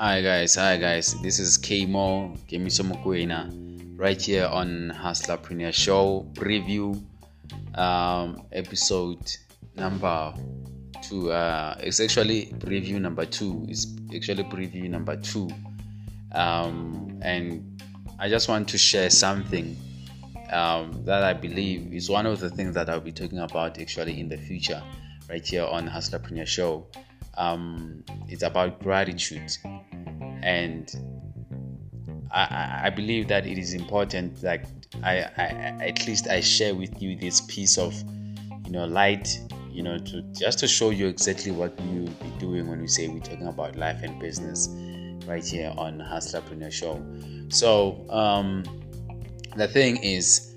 Hi guys, hi guys. This is Kmo Kemiso Mokwena right here on Hustlerpreneur Show preview um, episode number two. Uh, it's actually preview number two. It's actually preview number two, um, and I just want to share something um, that I believe is one of the things that I'll be talking about actually in the future, right here on Hustlerpreneur Show. Um, it's about gratitude, and I, I, believe that it is important that I, I, at least I share with you this piece of you know light you know to just to show you exactly what you'll be doing when we say we're talking about life and business right here on Hustlerpreneur Show. So um, the thing is,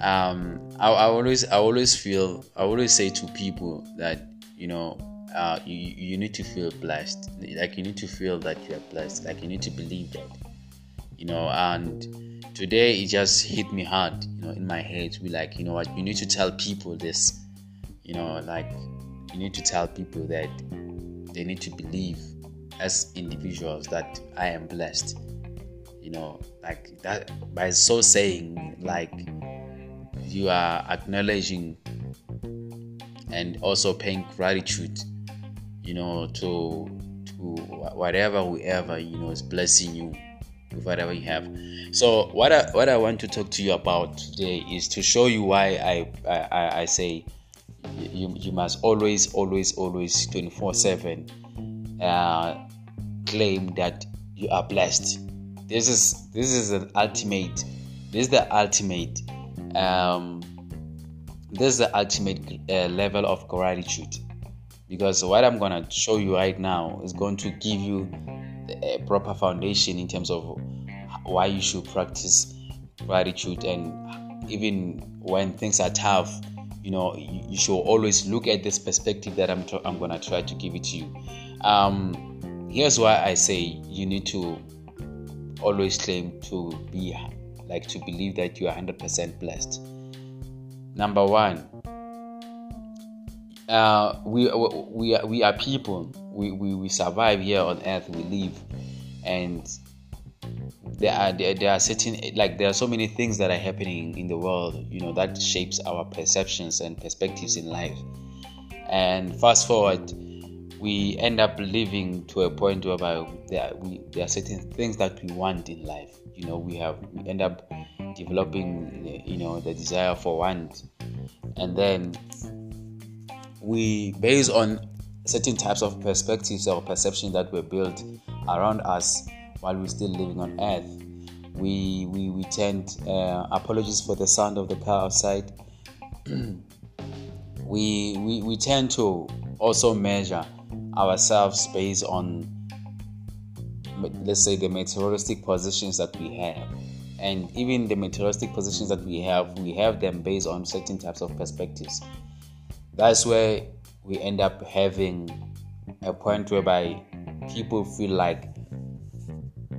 um, I, I always I always feel I always say to people that you know uh, you, you need to feel blessed. Like you need to feel that you are blessed. Like you need to believe that. You know, and today it just hit me hard, you know, in my head. We like, you know what, you need to tell people this. You know, like you need to tell people that they need to believe as individuals that I am blessed. You know, like that by so saying, like you are acknowledging and also paying gratitude you know, to to whatever whoever you know is blessing you with whatever you have. So what I what I want to talk to you about today is to show you why I I, I say you you must always always always 24 seven uh, claim that you are blessed. This is this is an ultimate. This is the ultimate. Um, this is the ultimate uh, level of gratitude because what I'm going to show you right now is going to give you a proper foundation in terms of why you should practice gratitude. And even when things are tough you know you, should always look at this perspective that i'm, I'm to try to give it to you. Um, here's why i say you need to always claim to be like to believe that you are 100% blessed. Number one uh, we we are, we are people. We, we we survive here on earth. We live, and there are there, there are certain like there are so many things that are happening in the world. You know that shapes our perceptions and perspectives in life. And fast forward, we end up living to a point whereby there we there are certain things that we want in life. You know we have we end up developing you know the desire for want, and then we based on certain types of perspectives or perceptions that were built around us while we're still living on earth we we, we tend uh, apologies for the sound of the car outside. We, we we tend to also measure ourselves based on let's say the materialistic positions that we have. And even the materialistic positions that we have we have them based on certain types of perspectives that's where we end up having a point whereby people feel like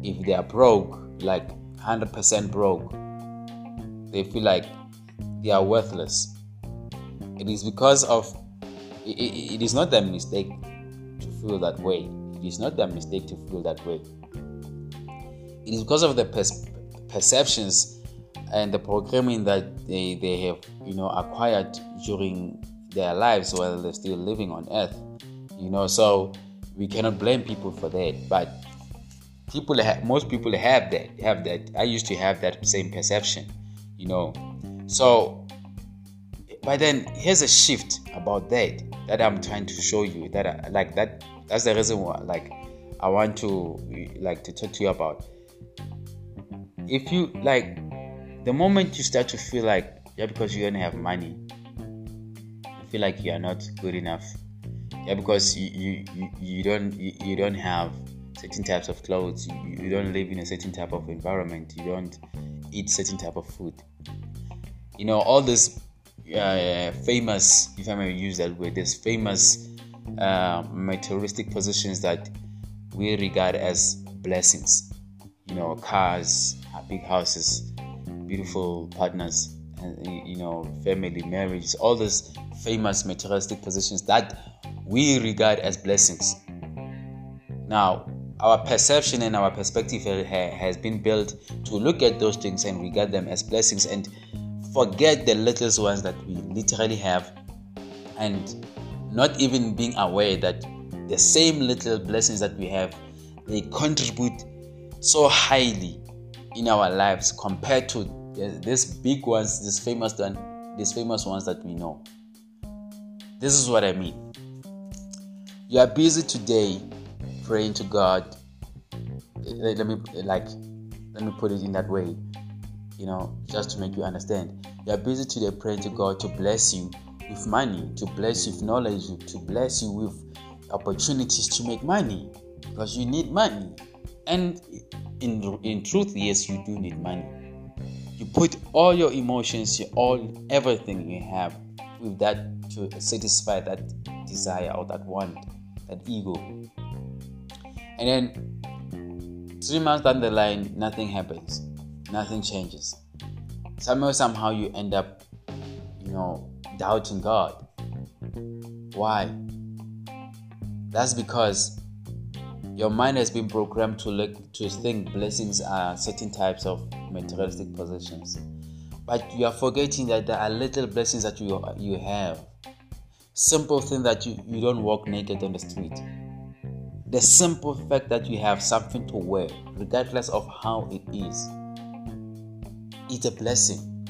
if they are broke, like 100% broke, they feel like they are worthless. It is because of, it, it, it is not their mistake to feel that way. It is not their mistake to feel that way. It is because of the pers- perceptions and the programming that they, they have, you know, acquired during their lives while they're still living on earth you know? So we cannot blame people for that but people have, most people have that have that i used to have that same perception you know? So but then here's a shift about that that i'm trying to show you that I, like that that's the reason why like i want to like to talk to you about. If you like the moment you start to feel like yeah because you don't have money feel like you are not good enough. Yeah because you you, you, don't you, you, don't have certain types of clothes. You, you don't live in a certain type of environment. You don't eat certain type of food. You know all this uh, famous if i may use that word this famous uh, materialistic positions that we regard as blessings. You know cars big houses beautiful partners you know family marriage all these famous materialistic positions that we regard as blessings. Now our perception and our perspective has been built to look at those things and regard them as blessings and forget the littlest ones that we literally have and not even being aware that the same little blessings that we have they contribute so highly in our lives compared to these big ones these famous one these famous ones that we know. This is what i mean. You are busy today praying to god. Let me like let me put it in that way you know just to make you understand. You are busy today praying to god to bless you with money to bless you with knowledge to bless you with opportunities to make money because you need money. And in in truth yes you do need money put all your emotions all everything you have with that to satisfy that desire or that want that ego. And then three months down the line nothing happens. Nothing changes. Somehow somehow you end up you know doubting god. Why? That's because your mind has been programmed to look to think blessings are certain types of materialistic possessions. But you are forgetting that there are little blessings that you you have. Simple thing that you, you don't walk naked on the street. The simple fact that you have something to wear, regardless of how it is, it's a blessing.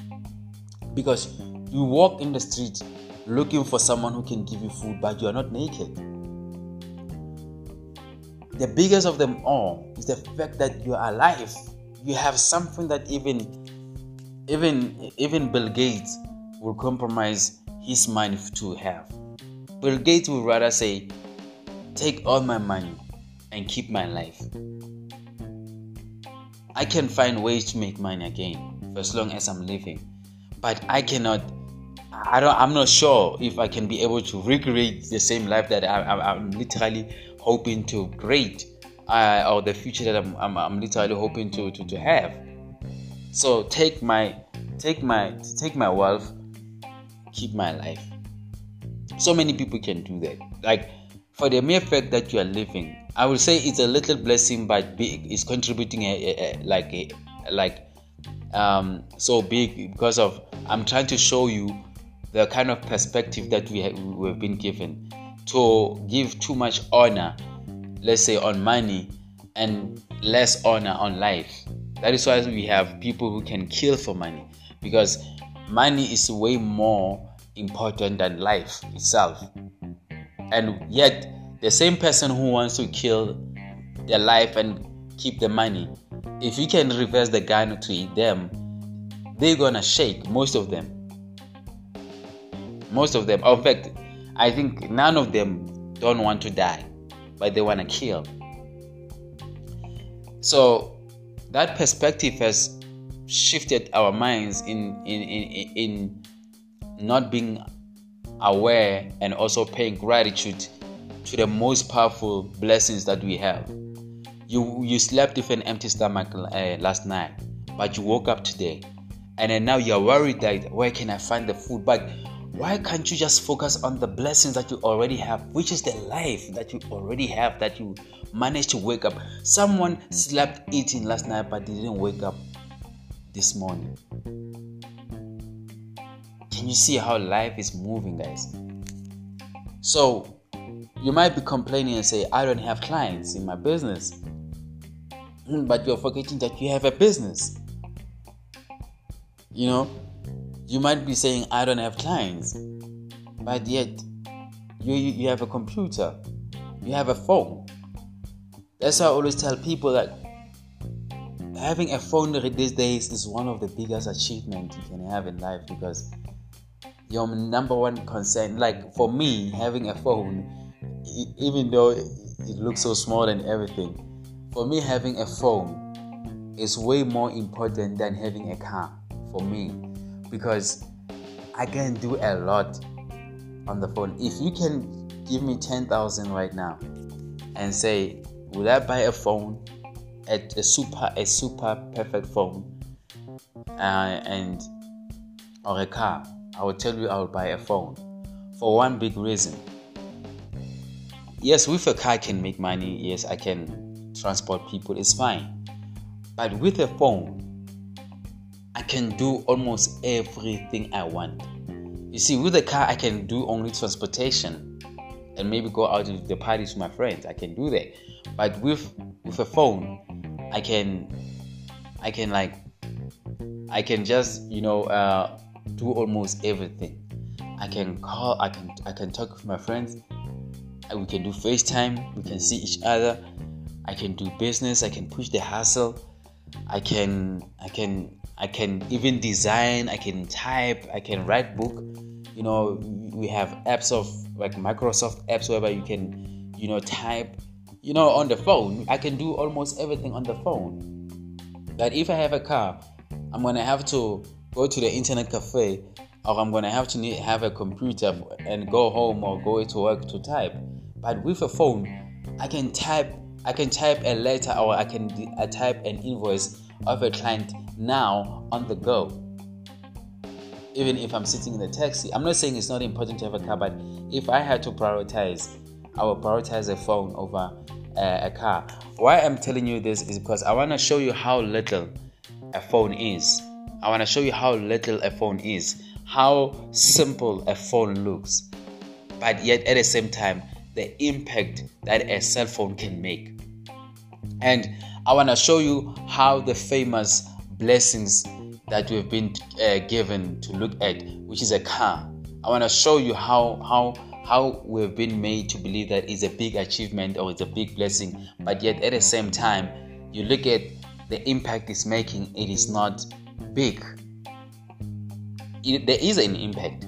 Because you walk in the street looking for someone who can give you food, but you are not naked the biggest of them all is the fact that you are alive. You have something that even even even Bill Gates will compromise his money to have. Bill Gates would rather say, Take all my money and keep my life. I can find ways to make money again for as long as I'm living. But I cannot I don't I'm not sure if I can be able to recreate the same life that I, I, I'm literally hoping to create uh, or the future that I'm, I'm, I'm literally hoping to, to, to have. So take my take my take my wealth, keep my life. So many people can do that. Like for the mere fact that you are living, I will say it's a little blessing, but big it's contributing a, a, a, like a, like um, so big because of I'm trying to show you the kind of perspective that we have, we've been given to give too much honor, let's say, on money and less honor on life. That is why we have people who can kill for money because money is way more important than life itself. And yet, the same person who wants to kill their life and keep the money, if you can reverse the gun to them, they're gonna shake, most of them. Most of them. In fact, I think none of them don't want to die, but they want to kill. So that perspective has shifted our minds in in, in, in not being aware and also paying gratitude to the most powerful blessings that we have. You you slept with an empty stomach uh, last night, but you woke up today, and then now you're worried that where can I find the food? But why can't you just focus on the blessings that you already have, which is the life that you already have, that you managed to wake up? Someone slept eating last night but they didn't wake up this morning. Can you see how life is moving, guys? So, you might be complaining and say, I don't have clients in my business. Hmm, but you're forgetting that you have a business. You know, you might be saying, I don't have clients, but yet you, you, have a computer, you have a phone. That's why I always tell people that having a phone these days is one of the biggest achievements you can have in life because your number one concern, like for me, having a phone, even though it looks so small and everything, for me, having a phone is way more important than having a car for me because I can do a lot on the phone. If you can give me 10,000 right now and say, would I buy a phone, a, a super, a super perfect phone, uh, and or a car? I will tell you I will buy a phone for one big reason. Yes, with a car I can make money. Yes, I can transport people It's fine. But with a phone, I can do almost everything I want. You see, with a car, I can do only transportation and maybe go out to the parties with my friends. I can do that. But with with a phone, I can I can like I can just you know uh, do almost everything. I can call. I can I can talk with my friends. We can do FaceTime. We can see each other. I can do business. I can push the hustle. I can I can I can even design. I can type. I can write book. You know, we have apps of like Microsoft apps whereby you can you know type. You know, on the phone, I can do almost everything on the phone. But if I have a car, I'm gonna have to go to the internet cafe or I'm gonna have to need, have a computer and go home or go to work to type. But with a phone, I can type. I can type a letter or I can I type an invoice of a client now on the go. Even if I'm sitting in the taxi, I'm not saying it's not important to have a car, but if I had to prioritize, I will prioritize a phone over a, a car. Why I'm telling you this is because I want to show you how little a phone is. I want to show you how little a phone is how simple a phone looks, but yet at the same time, the impact that a cell phone can make. And I want to show you how the famous blessings that we've been uh, given to look at, which is a car. I want to show you how how how we've been made to believe that it's a big achievement or it's a big blessing, but yet at the same time, you look at the impact it's making, it is not big it, there is an impact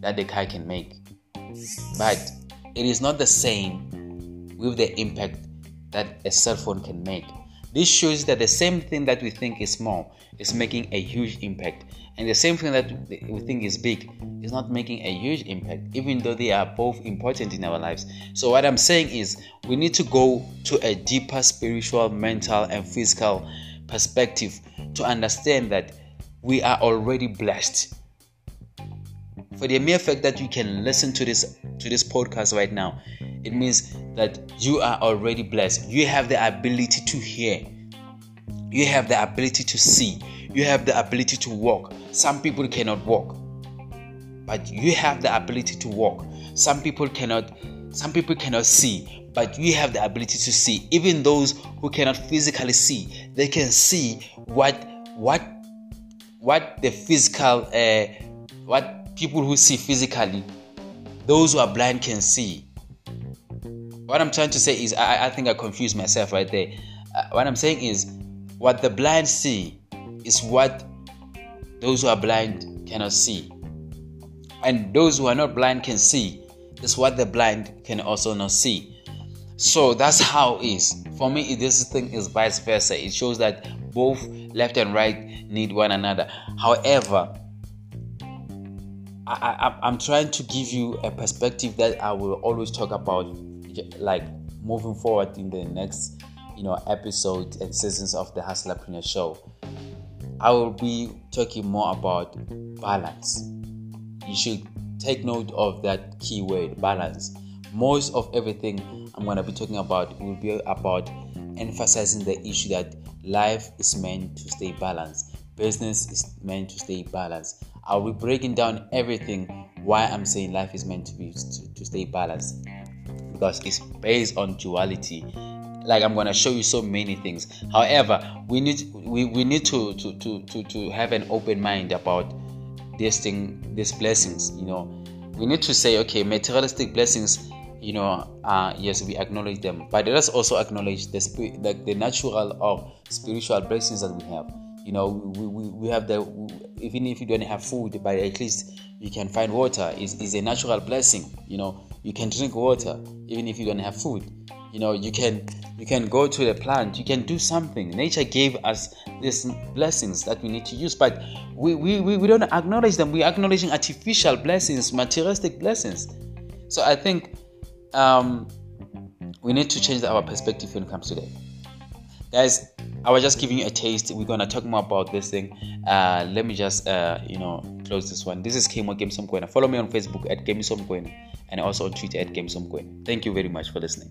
that the car can make, but it is not the same with the impact that a cell phone can make. This shows that the same thing that we think is small is making a huge impact, and the same thing that we think is big is not making a huge impact, even though they are both important in our lives. So, what I'm saying is, we need to go to a deeper spiritual, mental, and physical perspective to understand that we are already blessed for the mere fact that you can listen to this to this podcast right now it means that you are already blessed. You have the ability to hear. You have the ability to see. You have the ability to walk. Some people cannot walk but you have the ability to walk. Some people cannot some people cannot see but you have the ability to see. Even those who cannot physically see they can see what what what the physical uh, what people who see physically, those who are blind can see. What I'm trying to say is, I, I think I confused myself right there. Uh, what I'm saying is, what the blind see is what those who are blind cannot see. And those who are not blind can see is what the blind can also not see. So that's how it is. For me, this thing is vice versa. It shows that both left and right need one another. However, I, I, am trying to give you a perspective that I will always talk about, like moving forward in the next, you know, episodes and eh, seasons of the Hustlerpreneur Show. I will be talking more about balance. You should take note of that keyword, balance. Most of everything I'm going to be talking about will be about emphasizing the issue that life is meant to stay balanced, business is meant to stay balanced I'll be breaking down everything why I'm saying life is meant to be to, to stay balanced because it's based on duality. Like i'm going to show you so many things. However we need we, we need to, to to to to have an open mind about this thing these blessings you know. We need to say okay materialistic blessings you know uh yes we acknowledge them. But let us also acknowledge the spirit like the natural or spiritual blessings that we have. You know we, we, we have the even if you don't have food but at least you can find water is is a natural blessing you know you can drink water even if you don't have food. You know you can you can go to the plant you can do something. Nature gave us these blessings that we need to use but we we, we, don't acknowledge them. We're acknowledging artificial blessings materialistic blessings. So i think um, we need to change our perspective when it comes to that guys i was just giving you a taste. We're gonna talk more about this thing. Uh, let me just uh, you know close this one. This is Kimo Kemiso Mokwena follow me on facebook at Kemiso Mokwena and also on twitter at Kemiso Mokwena thank you very much for listening